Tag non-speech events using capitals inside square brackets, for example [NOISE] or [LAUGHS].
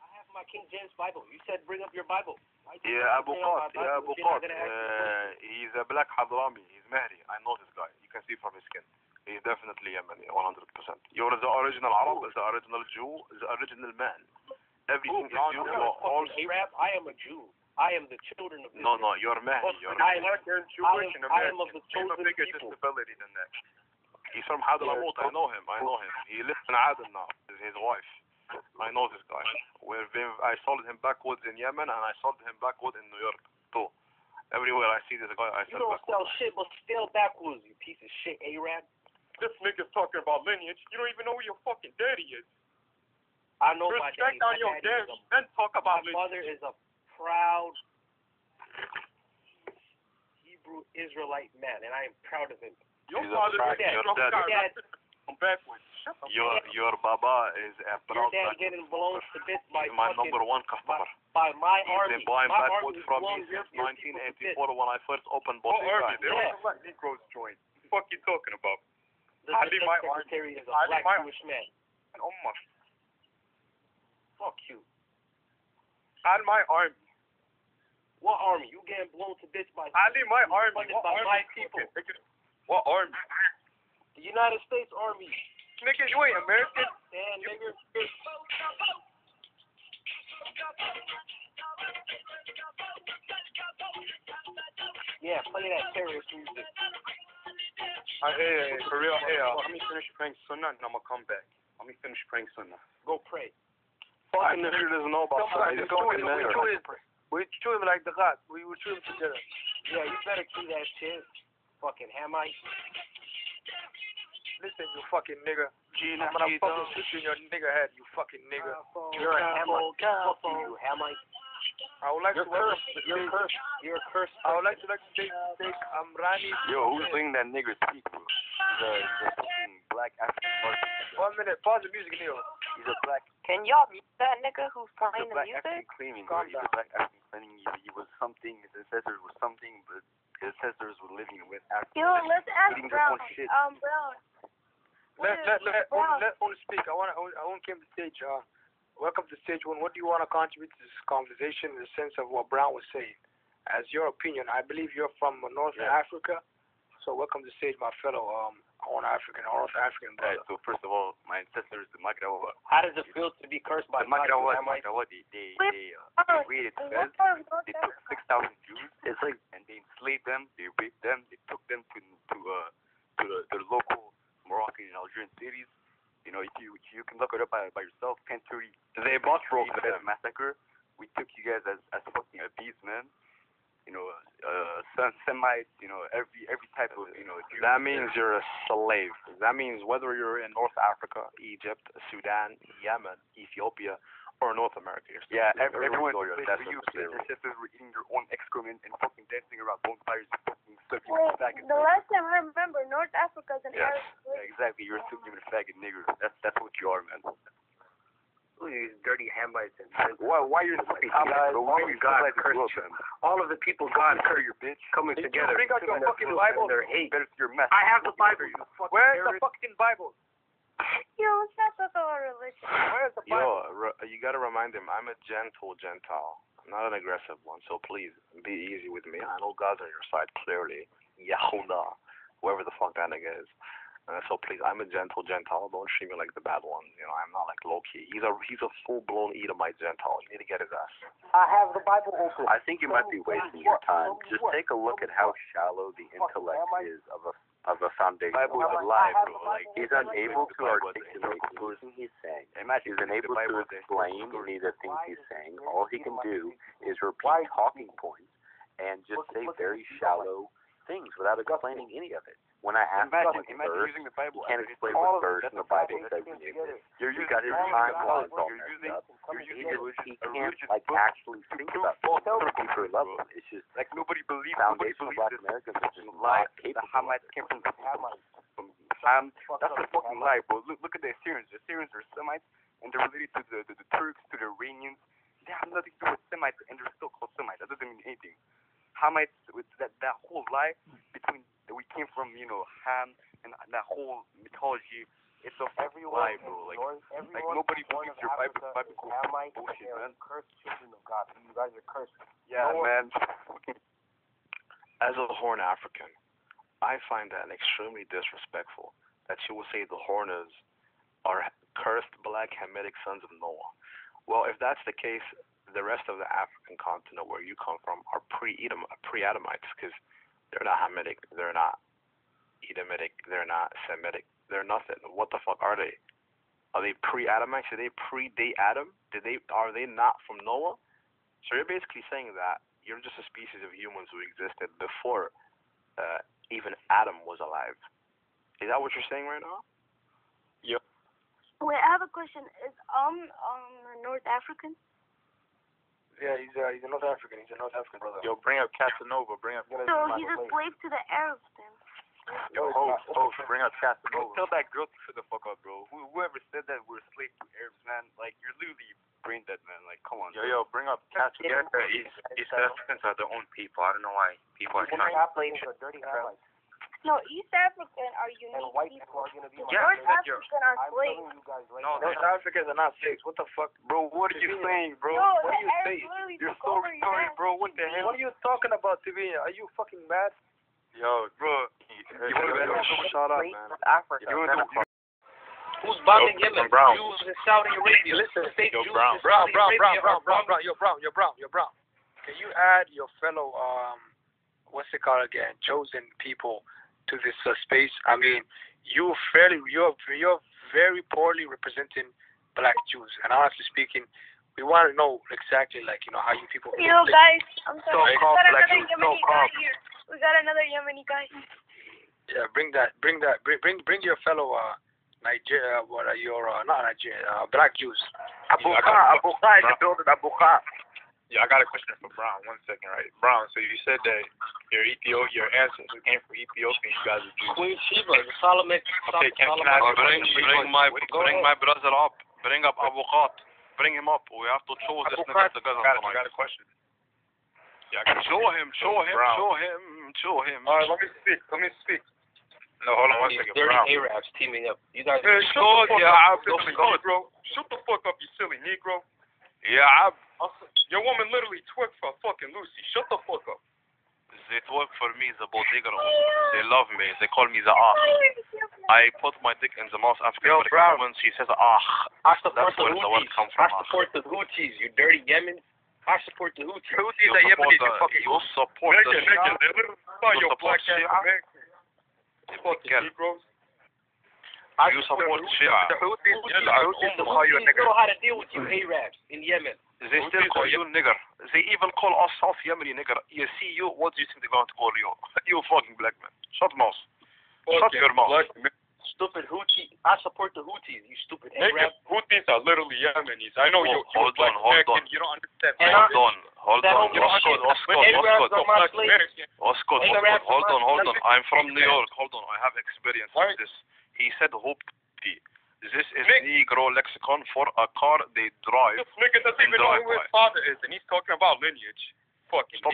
I have my King James Bible. You said bring up your Bible. Yeah, Abu bring up my Qat, yeah, Bible. Abu Qat. gonna ask me Uh, he's a black Hadrami. He's Mahdi. I know this guy. You can see from his skin. He's definitely Yemeni, 100%. You're the original Arab, the original Jew, the original man. Everything is I'm you. not You're a all. Arab. I am a Jew. I am the children of No, Israel. no, you're Mahdi. You're I am, I Jewish am, and I am American. of the Name a bigger people. disability than that. He's from Hadramaut. I know him. I know him. He lives in Aden now. Is his wife. I know this guy. We've I sold him backwards in Yemen and I sold him backwards in New York too. Everywhere I see this guy, I You sell don't backwards. sell shit, but still backwards, you piece of shit, Arab. This nigga's talking about lineage. You don't even know who your fucking daddy is. I know my daddy. Respect on My your daddy daddy, a then talk My about lineage. father is a proud Hebrew Israelite man, and I am proud of him. Your He's father fact. is Your your dad- Dad- I'm backwards. Your your Baba is a Your proud dad getting blown to bits by He's my fucking number one customer. by my He's army. been buying my backwards from blown me since your people to bits. 1984 when I first opened oh, What Bottega. army? They Yeah. don't let Negroes join. The fuck you talking about? The I leave my army. secretary is a I black my- Jewish man. Oh my. Fuck you. And my army. What army? You getting blown to bits by I leave my army. What by army? my people. What army? The United States Army. Nigga, you ain't American. And nigga, yeah, play that terrorist music. Uh, hey, hey, hey, for real, hey, uh, let me finish praying sunnah and I'm gonna come back. Let me finish praying sunnah. Go pray. Fucking nigga doesn't know about Come on, He's a we chew fucking him, we nigger. chew him, we chew him like the God. We will chew him together. Yeah, you better keep that shit. Fucking Hamite. Listen, you fucking nigger. I'm gonna fucking shoot you in your nigger head, you fucking nigger. You're a Hamite. Fuck you, Hamite. I would like You're to welcome cursed. the You're stage. cursed. You're cursed. I would like to like to take, take um Rani. Yo, who's singing that nigger speak, bro? He's a, fucking black African person. One minute, pause the music, Neil. He's a black, Can y'all mute that nigga who's he's playing a the black music? African claiming, bro. Calm He's a black African claiming he, he was something, his ancestors were something, but his ancestors were living with Africa. Yo, let's ask Brown. Um, Brown. Let let let Brown. let only speak. I want I want came to the stage. Uh, welcome to stage one. What do you want to contribute to this conversation in the sense of what Brown was saying? As your opinion, I believe you're from North Yeah. Africa, so welcome to stage, my fellow um own African, North African Right, brother. so first of all, my ancestors, the Magrawa, How does it feel to be cursed by the God, you Magrawa, Hamite? Magrawa, they, they, they, uh, they raided Fez. They took 6,000 Jews. It's like, and they enslaved them, they raped them, they took them to, to, uh, to the, the local Moroccan and Algerian cities. You know, if you, you can look it up by, by yourself, 1030. They both broke them. massacre. We took you guys as, as fucking abused men. You know, uh, Semites, you know, every, every type of, you know, Jew. That means you're a slave. That means whether you're in North Africa, Egypt, Sudan, Yemen, Ethiopia, or North America, you're still Yeah, a every, everyone Everyone's for that's you, a slave. your ancestors were eating their own excrement and fucking dancing around bonfires and fucking sucking Wait, faggot. the last time I remember, North Africa's an Yes, Arab yeah, exactly. You're a sucking faggot nigger. That's that's what you are, man. These dirty Hamites and Why why you're fucking guys, bro? all Why of you God cursed you. all of the people God Cur your bitch. coming Did together. bring out your their fucking Bible? their hate. Better your mess. I have the Bible. Where's the fucking Bible? [LAUGHS] Yo, shut up our religion. Where's the Bible? Yo, re- you gotta remind him, I'm a gentle Gentile, I'm not an aggressive one. So please be easy with me. I know God's on your side clearly. Yehuda, whoever the fuck that nigga is. Uh, so please, I'm a gentle Gentile. Don't treat me like the bad one. You know, I'm not like low key. He's a he's a full blown Edomite Gentile. You need to get his ass. I have the Bible open. I think you might be wasting your time. Just take a look at how shallow the intellect is of a of a foundation. Bible is of a a lie, lie, bro. Like He's unable to articulate anything he's saying. Imagine He's unable to explain any of the things he's saying. All he can do is repeat talking points and just say very shallow things without explaining any of it. When I ask imagine, what imagine verse, using the Bible. he can't it explain what verse in the Bible says any came of You're using got all of the timelines all You're using up. you're using just religion, he can't like actually think about things on a deeper level. It's just Like nobody believes nobody foundational black Americans are just not The capable. of Hamites it. came from from Ham. That's a fucking lie, bro. Look look at the Assyrians. The Assyrians are Semites and they're related to the, the, the Turks, to the Iranians. They have nothing to do with Semites and they're still called Semites. That doesn't mean anything. Hamites with that that whole lie between we came from, you know, Ham and that whole mythology It's a Everyone lie, bro. Like, like nobody believes your Bible, Africa Bible quote bullshit, man. cursed children of God. You guys are cursed. Yeah, No man. As a Horn African, I find that extremely disrespectful that you will say the Horners are cursed black Hamitic sons of Noah. Well, if that's the case, the rest of the African continent where you come from are pre-Edom, pre-Adamites because they're not Hamitic, they're not Edomitic, they're not Semitic, they're nothing. What the fuck are they? Are they pre-Adamites? Did they predate Adam? Did they? Are they not from Noah? So you're basically saying that you're just a species of humans who existed before uh, even Adam was alive. Is that what you're saying right now? Yep. Wait, I have a question. Is um um North African? Yeah, he's uh, he's a North African. He's a North African brother. Yo, bring up Casanova. Bring up. Gonna So he's a slave to the Arabs then. Yo, No, it's host, host, bring up Casanova. tell that girl to shut the fuck up, bro. Who, whoever said that we're slave to Arabs, man, like you're literally brain dead, man. Like, come on. Yo, yo, bring up Casanova. Yeah, East, East Africans are their own people. I don't know why people are North trying. Africans are dirty Hamites. No, East African are And unique white people. people are gonna be my Yeah, North you're- African are I'm slaves. you guys right No. North Africans are not slaves. What the fuck? Bro, what are you saying, bro? No, What are you saying? You're so over retarded, bro. What the hell? What are you talking about, TV? Are you fucking mad? Yo, bro. You, you wanna be shut up, man. Africa. You wanna do Who's bombing Yo, Yemen? Brown. Jews in Saudi Arabia. Listen, Fake Yo, Jews Brown. in Brown, Saudi Brown, Brown, Arabia Brown, Brown, Brown, you're Brown, you're Brown, you're Brown. Can you add your fellow, um, what's it called again, chosen people to this uh, space? I mean, you fairly, you're, you're very poorly representing black Jews. And honestly speaking, we want to know exactly, like, you know, how you people. You know, guys, I'm sorry. We got black another Jews, Yemeni so guy called. here. We got another Yemeni guy. Yeah, bring that, bring that, bring, bring, bring your fellow, uh, Nigeria, what are your, uh, not Nigeria, uh, black Jews. Abu Kha, Abu Kha is the building, Abu Kha. Yeah, I got a question for Brown. One second, right? Brown, so you said that your Ethiopia, your ancestors came from Ethiopia. You guys are Jews. Queen Sheba, the Solomon. Okay, can, can I ask you Bring, bring my, bring my brother up. Bring up Abu Khat. Bring him up. We have to show this Abu nigga together I got, I got a question. Yeah, I got Show him, show him, Brown. show him, show him. All right, let me speak. Let me speak. No, hold on one These second. dirty Brown. Arabs teaming up. You guys. Man, shut the fuck yeah, up, I've- you silly Negro. Shut the fuck up, you silly Negro. Yeah, Ab, Your woman literally twerked for fucking Lucy. Shut the fuck up. they work for me, the Bodegra. They love me. They call me the Ah. I put my dick in the mouth African Yo, American Brown. woman. She says Ah. I support That's the where the word Houthis. come I from. ah. support the Houthis. You dirty Yemen. I support the Houthis. Houthis You are Yemenis, support you the, fucking you support the Nigga, nigga, they literally saw You your support black ass Shia? American. You fucking Yeah. Negroes. You support Shia. The Houthis, Houthis, yeah, the Houthis the will call you a nigger. know how to deal with you hmm. Arabs in Yemen. They still call you nigger. They even call us South Yemeni nigger. You see you, what do you think they're going to call you? [LAUGHS] You fucking black man. Shut mouth. Shut Fucking your mouth. black men. Stupid Houthi. I support the Houthis. You stupid Nigga, Arab. Houthis are literally Yemenis. I know Oh, you, you hold black on, hold American, on. you don't understand. Hold on, hold on. don't give a Oscott, shit. Oscott, Oscott. are my Black slaves. American. Oscott, Oscott, hold on, hold on. I'm from New. York. Hold on, I have experience with this. He said hope. This is Nick. Negro lexicon for a car they drive. This nigga doesn't even know who his father is, and he's talking about lineage. Fucking.